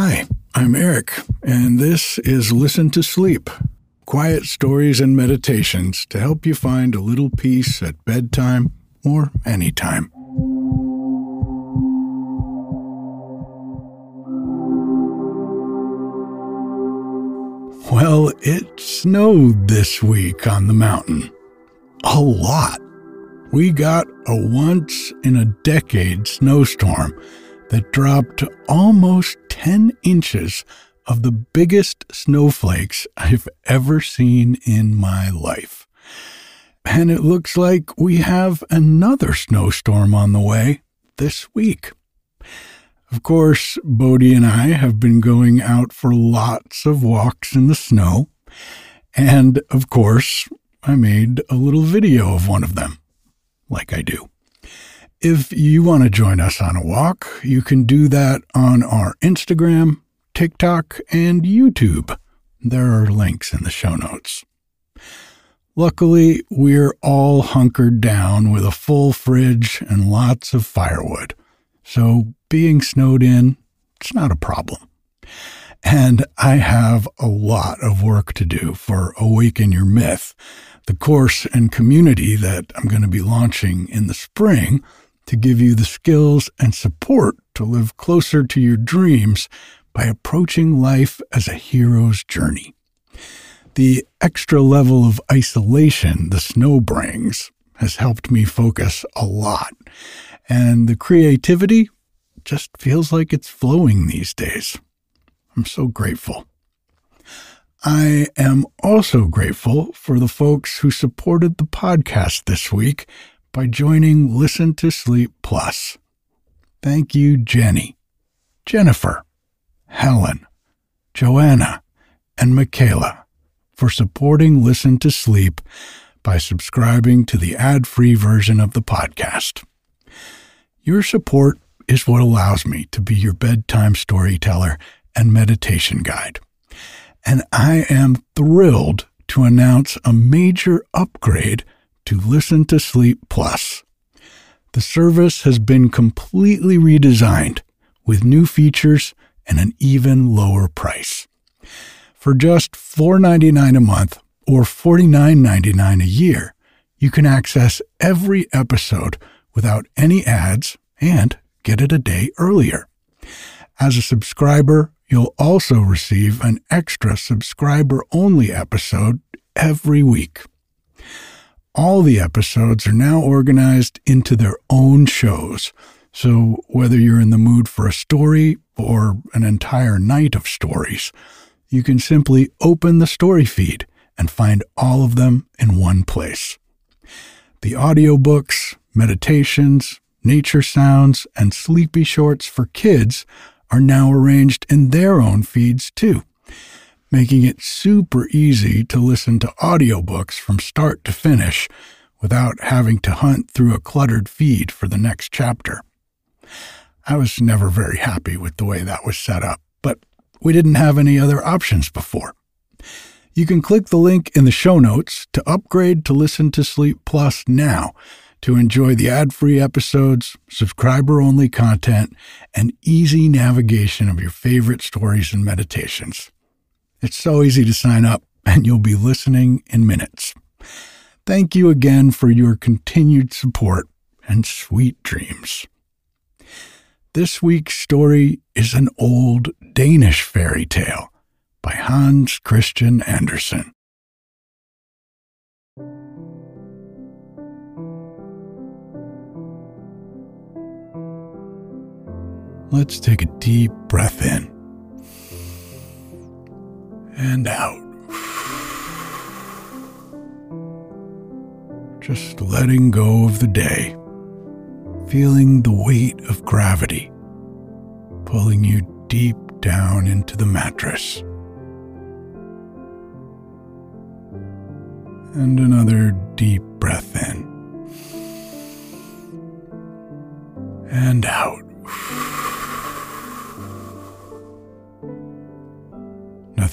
Hi, I'm Eric, and this is Listen to Sleep quiet stories and meditations to help you find a little peace at bedtime or anytime. Well, it snowed this week on the mountain. A lot. We got a once in a decade snowstorm that dropped almost 10 inches of the biggest snowflakes I've ever seen in my life. And it looks like we have another snowstorm on the way this week. Of course, Bodie and I have been going out for lots of walks in the snow. And of course, I made a little video of one of them, like I do. If you want to join us on a walk, you can do that on our Instagram, TikTok, and YouTube. There are links in the show notes. Luckily, we're all hunkered down with a full fridge and lots of firewood. So being snowed in, it's not a problem. And I have a lot of work to do for Awaken Your Myth, the course and community that I'm going to be launching in the spring to give you the skills and support to live closer to your dreams by approaching life as a hero's journey. The extra level of isolation the snow brings has helped me focus a lot, and the creativity just feels like it's flowing these days. I'm so grateful. I am also grateful for the folks who supported the podcast this week by joining Listen to Sleep Plus. Thank you, Jenny, Jennifer, Helen, Joanna, and Michaela for supporting Listen to Sleep by subscribing to the ad free version of the podcast. Your support is what allows me to be your bedtime storyteller and meditation guide. And I am thrilled to announce a major upgrade to Listen to Sleep Plus. The service has been completely redesigned with new features and an even lower price. For just $4.99 a month or $49.99 a year, you can access every episode without any ads and get it a day earlier. As a subscriber, you'll also receive an extra subscriber only episode every week. All the episodes are now organized into their own shows so, whether you're in the mood for a story or an entire night of stories, you can simply open the story feed and find all of them in one place. The audiobooks, meditations, nature sounds, and sleepy shorts for kids are now arranged in their own feeds too, making it super easy to listen to audiobooks from start to finish without having to hunt through a cluttered feed for the next chapter. I was never very happy with the way that was set up, but we didn't have any other options before. You can click the link in the show notes to upgrade to Listen to Sleep Plus now to enjoy the ad free episodes, subscriber only content, and easy navigation of your favorite stories and meditations. It's so easy to sign up, and you'll be listening in minutes. Thank you again for your continued support and sweet dreams. This week's story is an old Danish fairy tale by Hans Christian Andersen. Let's take a deep breath in and out. Just letting go of the day feeling the weight of gravity pulling you deep down into the mattress. And another deep breath in and out.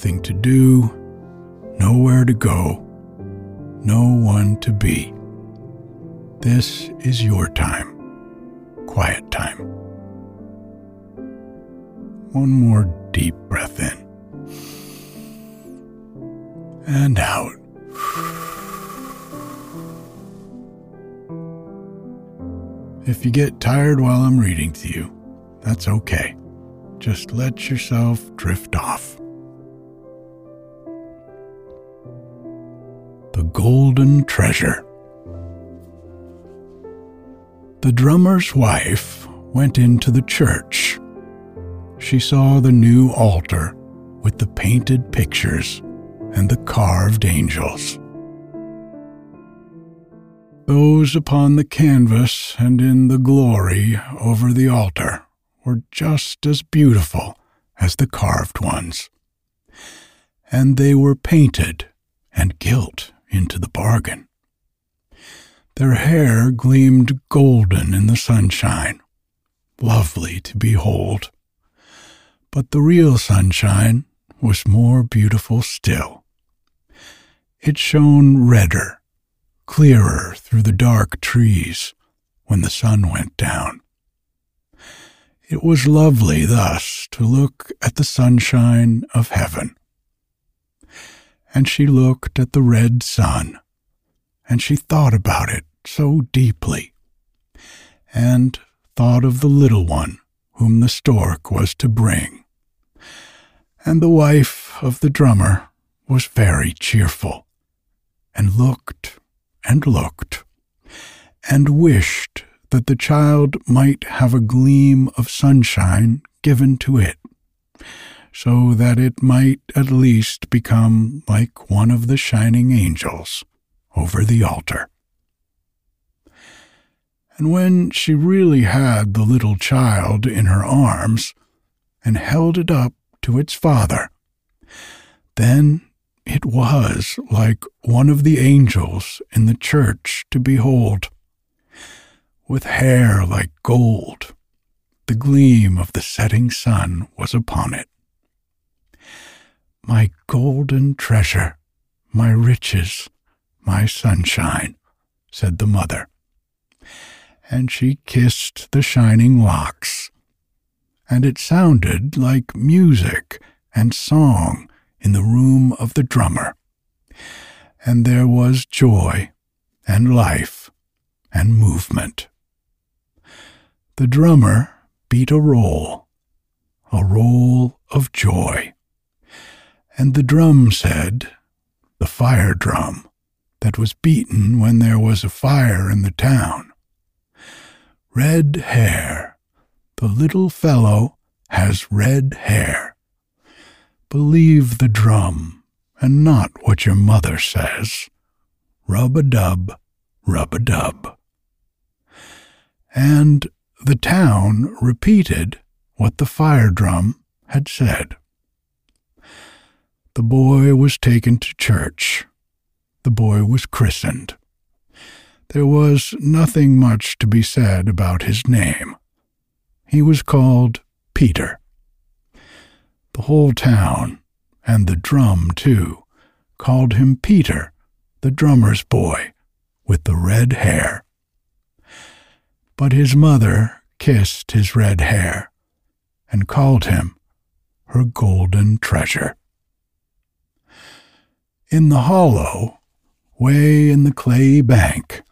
Nothing to do, nowhere to go, no one to be. This is your time quiet time. one more deep breath in and out. If you get tired while I'm reading to you, that's okay. Just let yourself drift off. Golden Treasure. The drummer's wife went into the church. She saw the new altar with the painted pictures and the carved angels. Those upon the canvas and in the glory over the altar were just as beautiful as the carved ones, and they were painted and gilt into the bargain. Their hair gleamed golden in the sunshine, lovely to behold. But the real sunshine was more beautiful still. It shone redder clearer through the dark trees when the sun went down. It was lovely thus to look at the sunshine of heaven. And she looked at the red sun, and she thought about it so deeply, and thought of the little one whom the stork was to bring. And the wife of the drummer was very cheerful, and looked and looked, and wished that the child might have a gleam of sunshine given to it, so that it might at least become like one of the shining angels over the altar. And when she really had the little child in her arms and held it up to its father, then it was like one of the angels in the church to behold, with hair like gold. The gleam of the setting sun was upon it. My golden treasure, my riches, my sunshine, said the mother. And she kissed the shining locks, and it sounded like music and song in the room of the drummer. And there was joy and life and movement. The drummer beat a roll, a roll of joy. And the drum said, the fire drum that was beaten when there was a fire in the town. Red hair. The little fellow has red hair. Believe the drum, and not what your mother says. Rub a dub, rub a dub. And the town repeated what the fire drum had said. The boy was taken to church. The boy was christened. There was nothing much to be said about his name. He was called Peter. The whole town, and the drum too, called him Peter, the drummer's boy, with the red hair. But his mother kissed his red hair and called him her golden treasure. In the hollow, way in the clayey bank,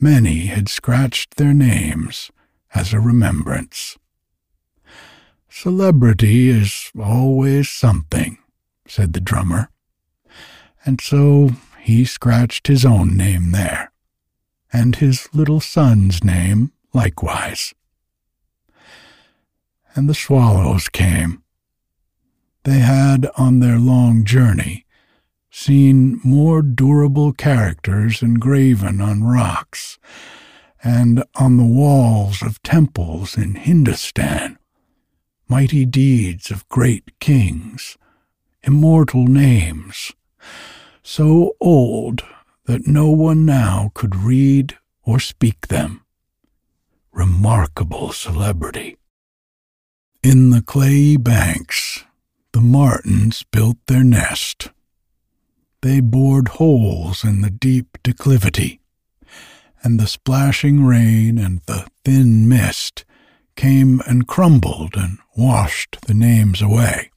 many had scratched their names as a remembrance. Celebrity is always something, said the drummer. And so he scratched his own name there, and his little son's name likewise. And the swallows came. They had on their long journey seen more durable characters engraven on rocks and on the walls of temples in Hindustan mighty deeds of great kings, immortal names, so old that no one now could read or speak them. Remarkable celebrity. In the clayey banks, the martins built their nest. They bored holes in the deep declivity, and the splashing rain and the thin mist came and crumbled and washed the names away,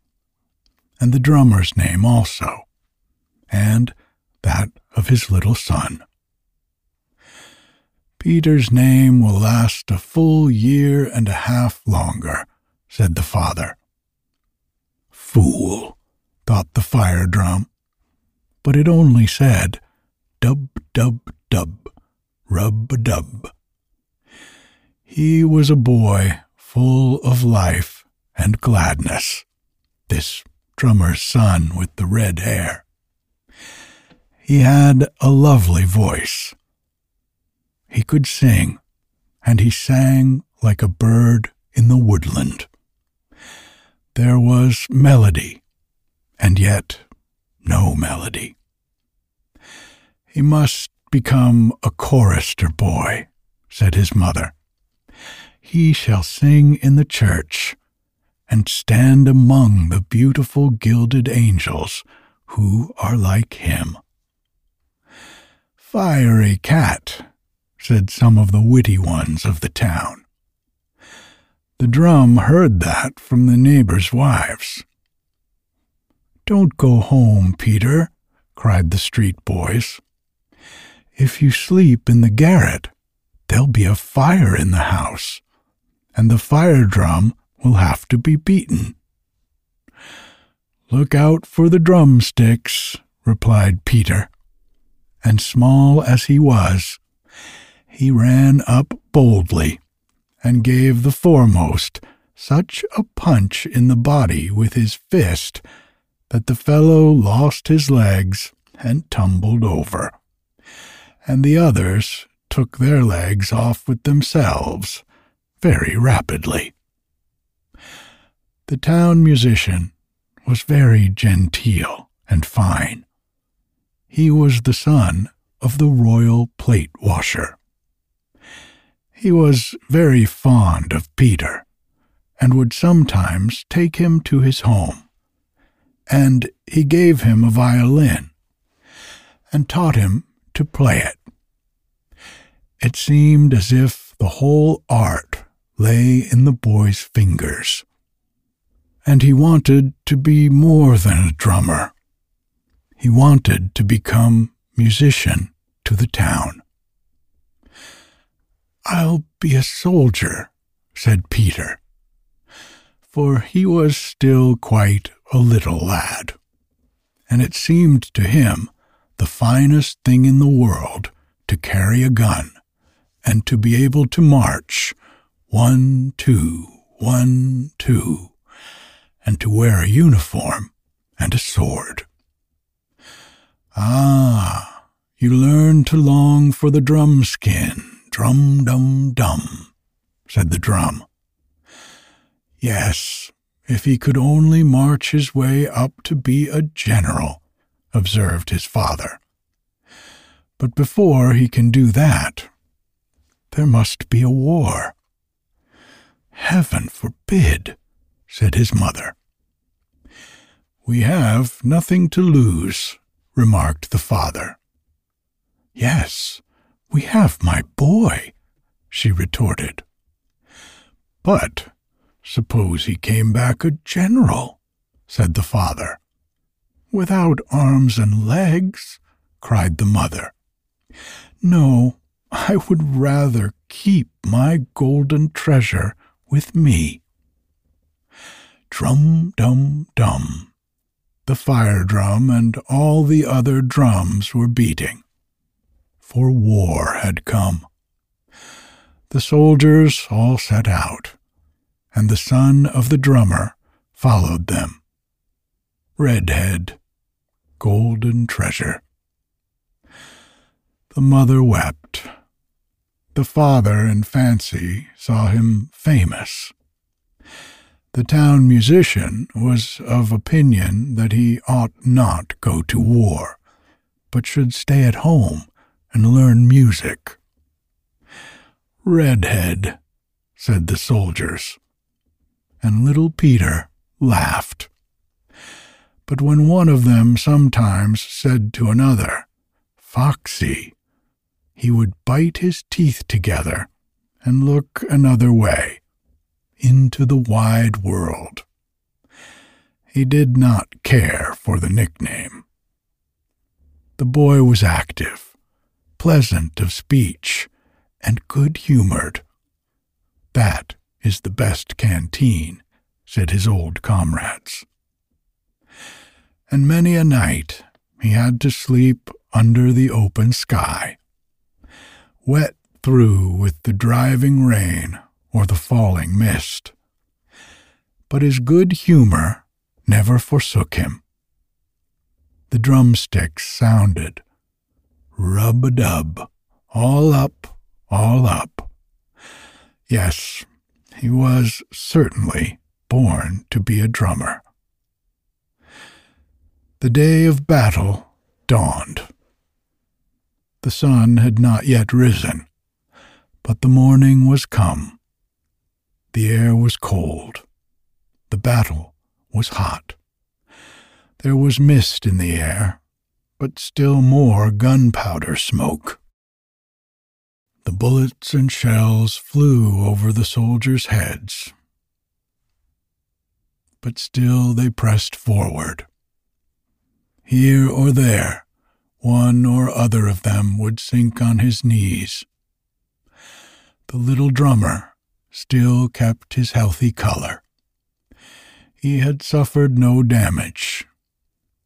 and the drummer's name also, and that of his little son. Peter's name will last a full year and a half longer, said the father. Fool, thought the fire drum, but it only said, Dub, dub, dub, rub dub. He was a boy full of life and gladness, this drummer's son with the red hair. He had a lovely voice. He could sing, and he sang like a bird in the woodland. There was melody, and yet no melody. He must become a chorister boy, said his mother. He shall sing in the church and stand among the beautiful gilded angels who are like him. Fiery cat, said some of the witty ones of the town. The drum heard that from the neighbors' wives. Don't go home, Peter, cried the street boys. If you sleep in the garret, there'll be a fire in the house, and the fire drum will have to be beaten. Look out for the drumsticks, replied Peter and small as he was, he ran up boldly and gave the foremost such a punch in the body with his fist that the fellow lost his legs and tumbled over, and the others took their legs off with themselves very rapidly. The town musician was very genteel and fine, he was the son of the royal plate washer. He was very fond of Peter, and would sometimes take him to his home, and he gave him a violin, and taught him to play it. It seemed as if the whole art lay in the boy's fingers, and he wanted to be more than a drummer he wanted to become musician to the town. I'll be a soldier, said Peter, for he was still quite a little lad, and it seemed to him the finest thing in the world to carry a gun and to be able to march one, two, one, two, and to wear a uniform and a sword. Ah, you learn to long for the drum skin, drum dum dum, said the drum. Yes, if he could only march his way up to be a general, observed his father. But before he can do that, there must be a war. Heaven forbid, said his mother. We have nothing to lose, remarked the father. Yes, we have my boy, she retorted. But suppose he came back a general, said the father. Without arms and legs, cried the mother. No, I would rather keep my golden treasure with me. Drum dum dum the fire drum and all the other drums were beating, for war had come. The soldiers all set out, and the son of the drummer followed them. Redhead, golden treasure. The mother wept. The father in fancy saw him famous the town musician was of opinion that he ought not go to war, but should stay at home and learn music. Redhead, said the soldiers, and little Peter laughed. But when one of them sometimes said to another, Foxy, he would bite his teeth together and look another way into the wide world. He did not care for the nickname. The boy was active, pleasant of speech, and good humored. That is the best canteen, said his old comrades. And many a night he had to sleep under the open sky, wet through with the driving rain or the falling mist. But his good humor never forsook him. The drumsticks sounded rub a dub, all up, all up. Yes, he was certainly born to be a drummer. The day of battle dawned. The sun had not yet risen, but the morning was come. The air was cold. The battle was hot. There was mist in the air, but still more gunpowder smoke. The bullets and shells flew over the soldiers' heads, but still they pressed forward. Here or there, one or other of them would sink on his knees. The little drummer still kept his healthy color. He had suffered no damage.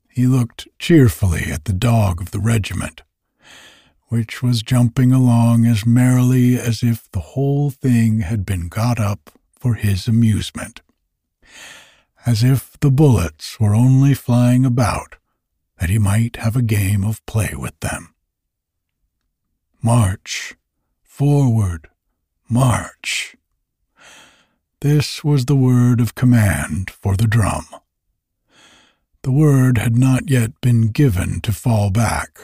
He looked cheerfully at the dog of the regiment, which was jumping along as merrily as if the whole thing had been got up for his amusement, as if the bullets were only flying about that he might have a game of play with them. March, forward, march. This was the word of command for the drum. The word had not yet been given to fall back,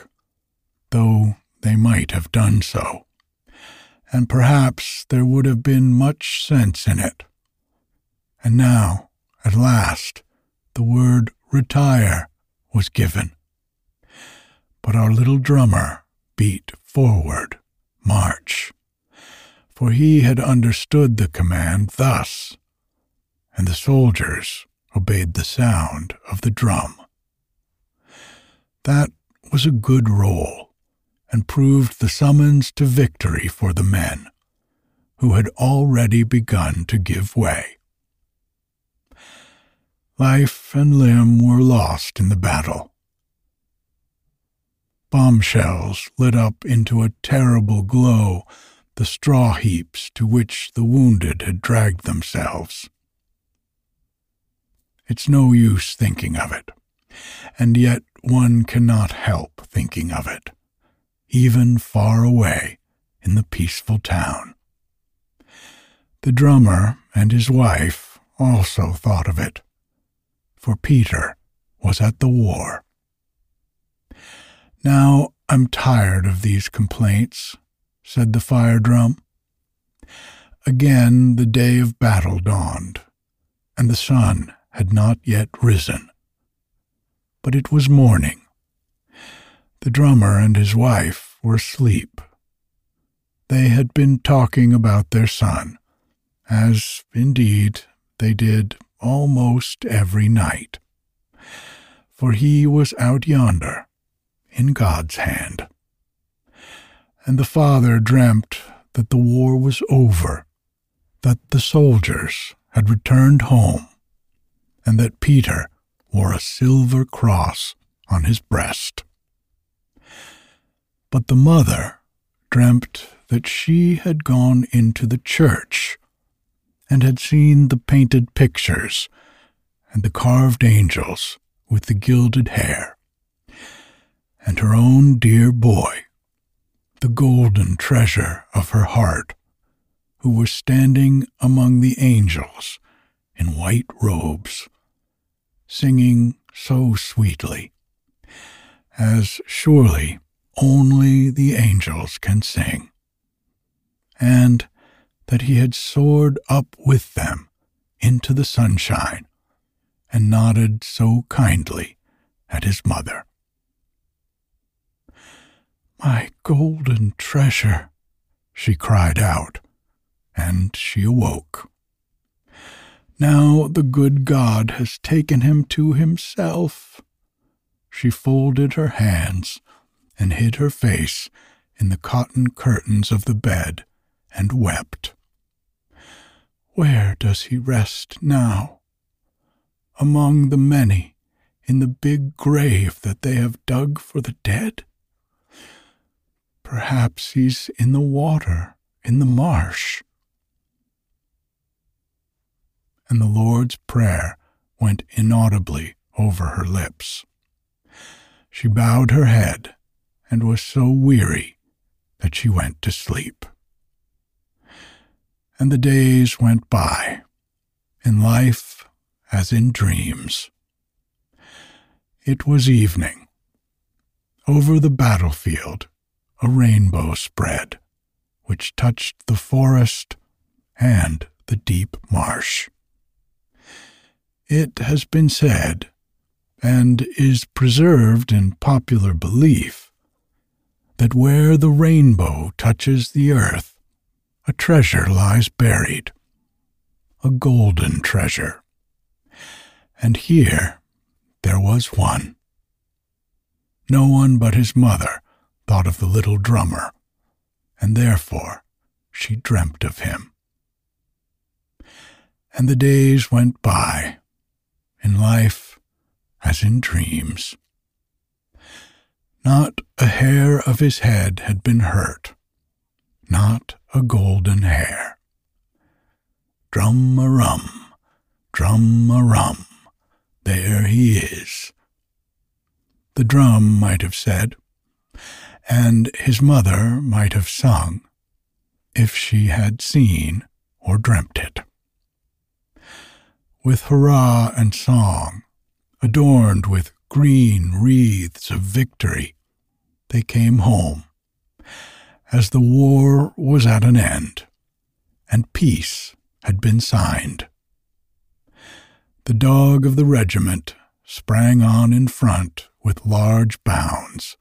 though they might have done so, and perhaps there would have been much sense in it. And now, at last, the word retire was given. But our little drummer beat forward, march, for he had understood the command thus, and the soldiers obeyed the sound of the drum. That was a good roll, and proved the summons to victory for the men, who had already begun to give way. Life and limb were lost in the battle. Bombshells lit up into a terrible glow the straw heaps to which the wounded had dragged themselves. It's no use thinking of it, and yet one cannot help thinking of it, even far away in the peaceful town. The drummer and his wife also thought of it for Peter was at the war. Now I'm tired of these complaints, said the fire drum. Again the day of battle dawned, and the sun had not yet risen. But it was morning. The drummer and his wife were asleep. They had been talking about their son, as, indeed, they did almost every night, for he was out yonder in God's hand. And the father dreamt that the war was over, that the soldiers had returned home, and that Peter wore a silver cross on his breast. But the mother dreamt that she had gone into the church and had seen the painted pictures and the carved angels with the gilded hair, and her own dear boy, the golden treasure of her heart, who was standing among the angels in white robes, singing so sweetly, as surely only the angels can sing. And that he had soared up with them into the sunshine and nodded so kindly at his mother. My golden treasure, she cried out, and she awoke. Now the good God has taken him to himself. She folded her hands and hid her face in the cotton curtains of the bed and wept. Where does he rest now? Among the many in the big grave that they have dug for the dead? Perhaps he's in the water, in the marsh. And the Lord's Prayer went inaudibly over her lips. She bowed her head and was so weary that she went to sleep. And the days went by, in life as in dreams. It was evening. Over the battlefield, a rainbow spread, which touched the forest and the deep marsh. It has been said, and is preserved in popular belief, that where the rainbow touches the earth, a treasure lies buried, a golden treasure. And here there was one. No one but his mother thought of the little drummer, and therefore she dreamt of him. And the days went by, in life as in dreams. Not a hair of his head had been hurt, not a golden hair. Drum a rum, drum a rum, there he is. The drum might have said, and his mother might have sung, if she had seen or dreamt it. With hurrah and song, adorned with green wreaths of victory, they came home, as the war was at an end, and peace had been signed. The dog of the regiment sprang on in front with large bounds,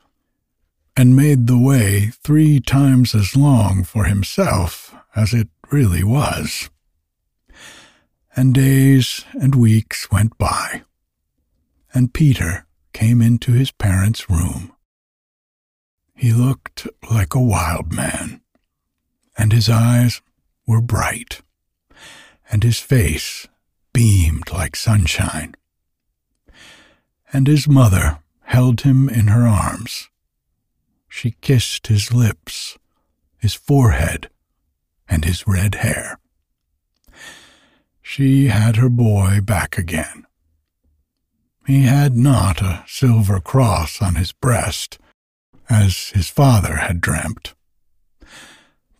and made the way three times as long for himself as it really was. And days and weeks went by, and Peter came into his parents' room. He looked like a wild man, and his eyes were bright, and his face beamed like sunshine. And his mother held him in her arms. She kissed his lips, his forehead, and his red hair. She had her boy back again. He had not a silver cross on his breast, as his father had dreamt,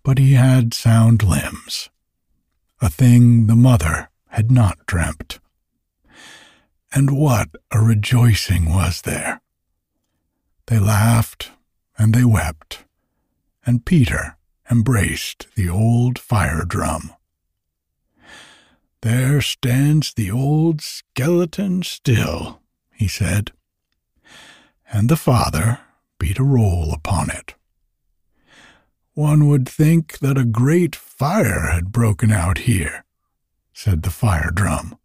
but he had sound limbs, a thing the mother had not dreamt. And what a rejoicing was there! They laughed and they wept, and Peter embraced the old fire drum. There stands the old skeleton still, he said, and the father beat a roll upon it. One would think that a great fire had broken out here, said the fire drum.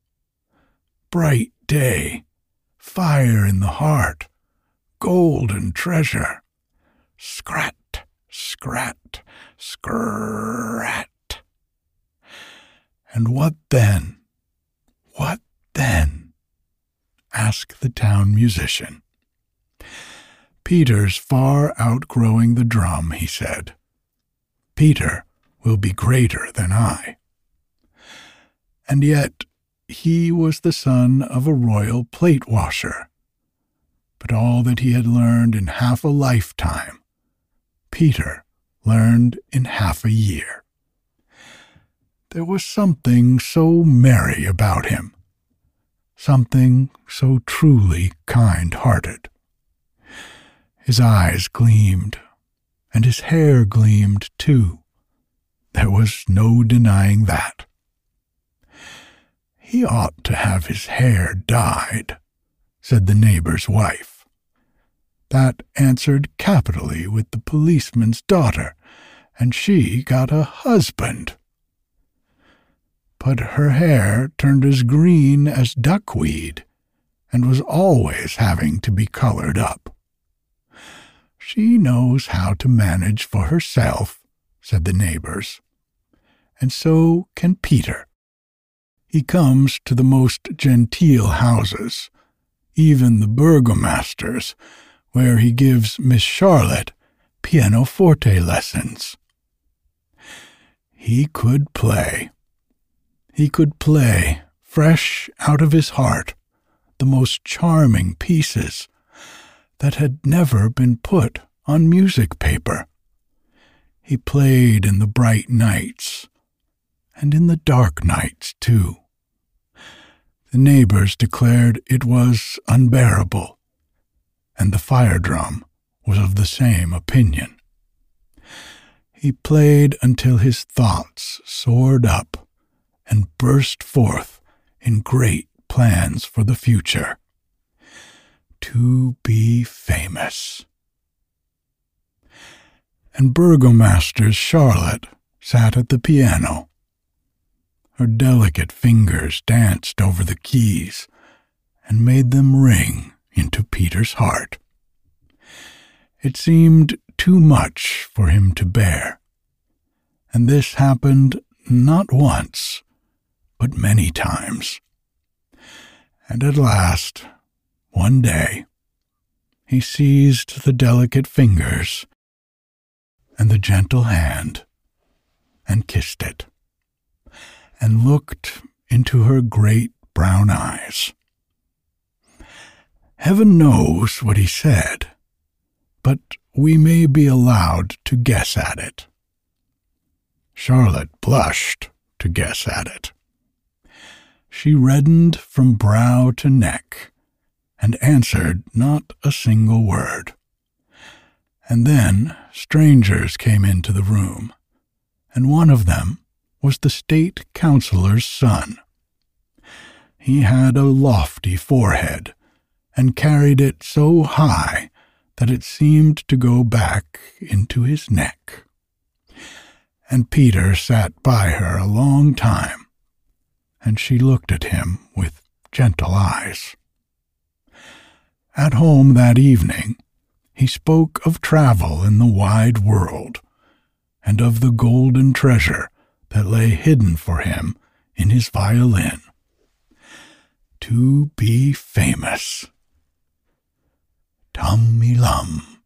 Bright day, fire in the heart, golden treasure. Scrat, scrat, scrat. And what then? What then? asked the town musician. Peter's far outgrowing the drum, he said. Peter will be greater than I and yet he was the son of a royal plate washer. But all that he had learned in half a lifetime, Peter learned in half a year. There was something so merry about him, something so truly kind hearted. His eyes gleamed, and his hair gleamed too. There was no denying that. He ought to have his hair dyed, said the neighbor's wife. That answered capitally with the policeman's daughter, and she got a husband. But her hair turned as green as duckweed and was always having to be colored up. She knows how to manage for herself, said the neighbors, and so can Peter. He comes to the most genteel houses, even the burgomaster's, where he gives Miss Charlotte pianoforte lessons. He could play. He could play, fresh out of his heart, the most charming pieces that had never been put on music paper. He played in the bright nights, and in the dark nights, too. The neighbors declared it was unbearable, and the fire drum was of the same opinion. He played until his thoughts soared up and burst forth in great plans for the future. To be famous. And Burgomaster's Charlotte sat at the piano. Her delicate fingers danced over the keys and made them ring into Peter's heart. It seemed too much for him to bear, and this happened not once, but many times. And at last, one day, he seized the delicate fingers and the gentle hand and kissed it, and looked into her great brown eyes. Heaven knows what he said, but we may be allowed to guess at it. Charlotte blushed to guess at it. She reddened from brow to neck, and answered not a single word. And then strangers came into the room, and one of them was the state councillor's son. He had a lofty forehead, and carried it so high that it seemed to go back into his neck. And Peter sat by her a long time, and she looked at him with gentle eyes. At home that evening, he spoke of travel in the wide world, and of the golden treasure that lay hidden for him in his violin. To be famous. Tummy lum,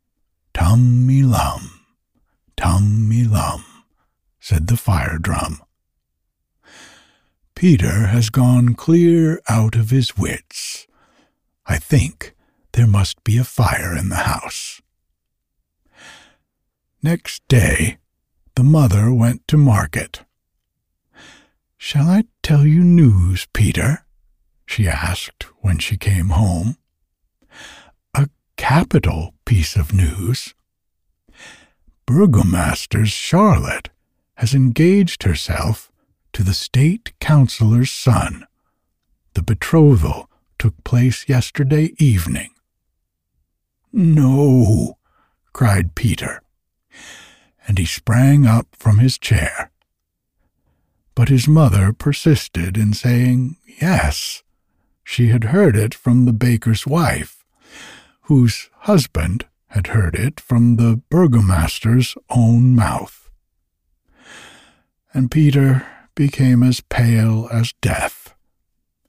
tummy lum, tummy lum, said the fire drum. Peter has gone clear out of his wits. I think there must be a fire in the house. Next day, the mother went to market. Shall I tell you news, Peter? she asked when she came home. A capital piece of news. Burgomaster's Charlotte has engaged herself to the state councillor's son. The betrothal took place yesterday evening. No, cried Peter, and he sprang up from his chair. But his mother persisted in saying yes. She had heard it from the baker's wife, whose husband had heard it from the burgomaster's own mouth. And Peter became as pale as death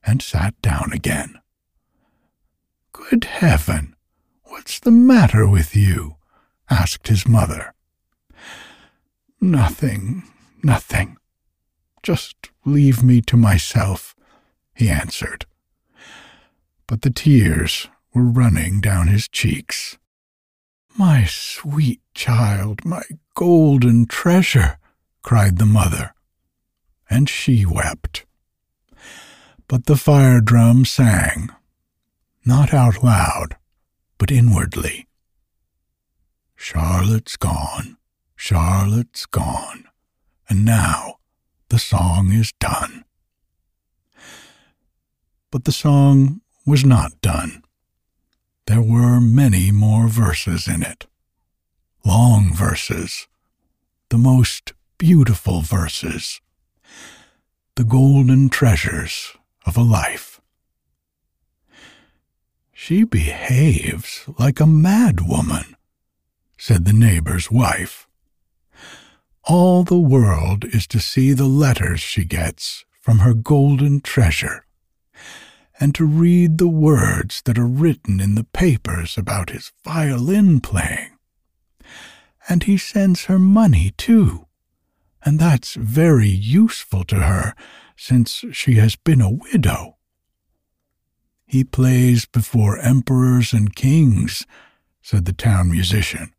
and sat down again. Good heaven, what's the matter with you? asked his mother. Nothing, nothing. Just leave me to myself, he answered. But the tears were running down his cheeks. My sweet child, my golden treasure, cried the mother and she wept. But the fire drum sang, not out loud, but inwardly. Charlotte's gone, Charlotte's gone, and now the song is done. But the song was not done. There were many more verses in it. Long verses, the most beautiful verses the golden treasures of a life. She behaves like a mad woman, said the neighbor's wife. All the world is to see the letters she gets from her golden treasure, and to read the words that are written in the papers about his violin playing. And he sends her money, too, and that's very useful to her since she has been a widow. He plays before emperors and kings, said the town musician.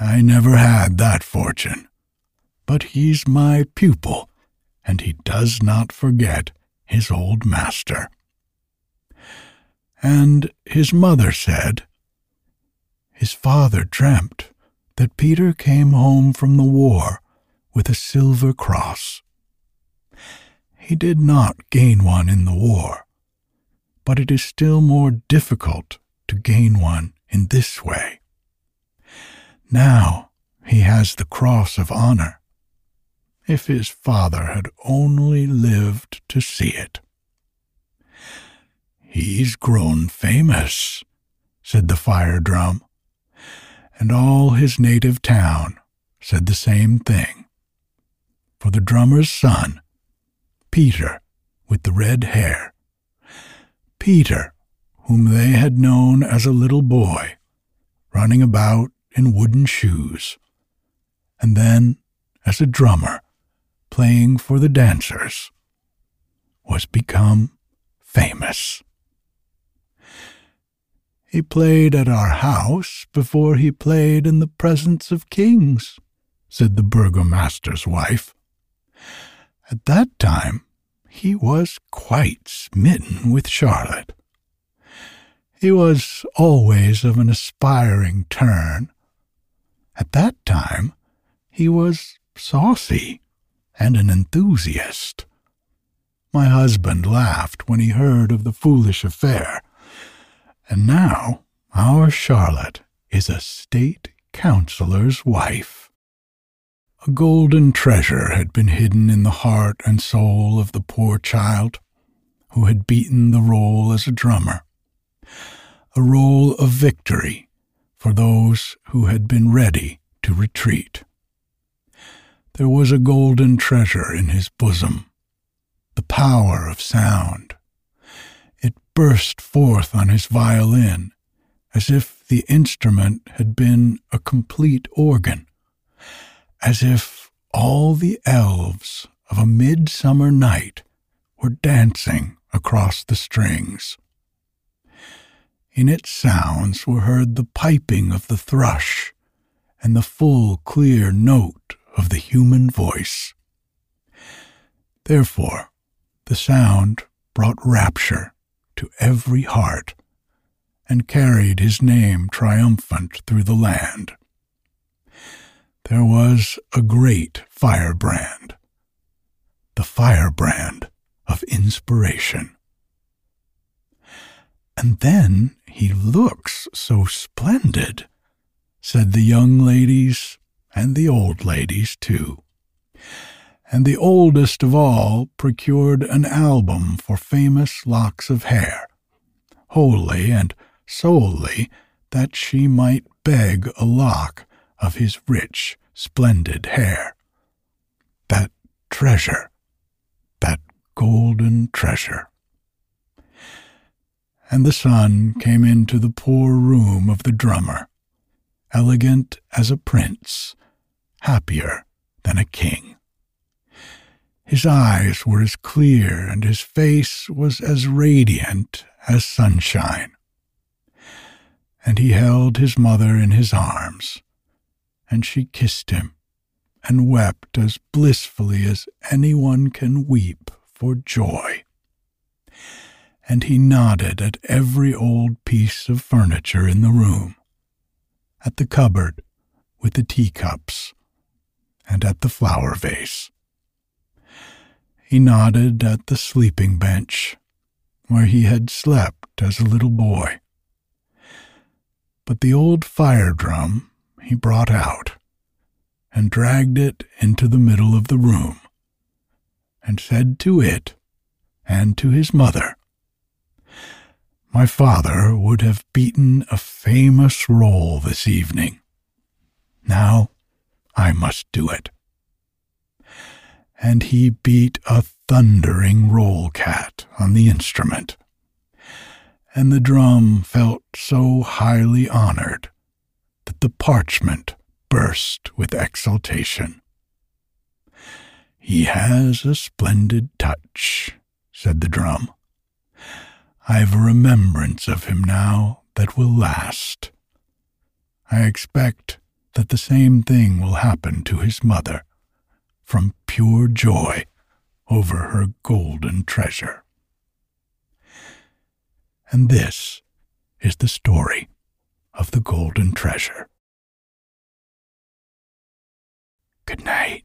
I never had that fortune, but he's my pupil, and he does not forget his old master. And his mother said, His father dreamt that Peter came home from the war with a silver cross. He did not gain one in the war, but it is still more difficult to gain one in this way. Now he has the cross of honor. If his father had only lived to see it. He's grown famous, said the fire drum, and all his native town said the same thing. For the drummer's son, Peter with the red hair, Peter, whom they had known as a little boy, running about in wooden shoes, and then as a drummer, playing for the dancers, was become famous. He played at our house before he played in the presence of kings, said the burgomaster's wife. At that time, he was quite smitten with Charlotte. He was always of an aspiring turn. At that time, he was saucy and an enthusiast. My husband laughed when he heard of the foolish affair, and now our Charlotte is a state councillor's wife. A golden treasure had been hidden in the heart and soul of the poor child who had beaten the roll as a drummer, a roll of victory for those who had been ready to retreat. There was a golden treasure in his bosom, the power of sound. It burst forth on his violin as if the instrument had been a complete organ as if all the elves of a midsummer night were dancing across the strings. In its sounds were heard the piping of the thrush and the full, clear note of the human voice. Therefore, the sound brought rapture to every heart and carried his name triumphant through the land there was a great firebrand, the firebrand of inspiration. And then he looks so splendid, said the young ladies and the old ladies too. And the oldest of all procured an album for famous locks of hair, wholly and solely that she might beg a lock of his rich, splendid hair. That treasure, that golden treasure. And the son came into the poor room of the drummer, elegant as a prince, happier than a king. His eyes were as clear and his face was as radiant as sunshine. And he held his mother in his arms and she kissed him and wept as blissfully as anyone can weep for joy. And he nodded at every old piece of furniture in the room, at the cupboard with the teacups, and at the flower vase. He nodded at the sleeping bench where he had slept as a little boy. But the old fire drum he brought out and dragged it into the middle of the room, and said to it and to his mother, My father would have beaten a famous roll this evening. Now I must do it. And he beat a thundering roll cat on the instrument. And the drum felt so highly honored that the parchment burst with exultation. He has a splendid touch, said the drum. I've a remembrance of him now that will last. I expect that the same thing will happen to his mother from pure joy over her golden treasure. And this is the story of the golden treasure. Good night.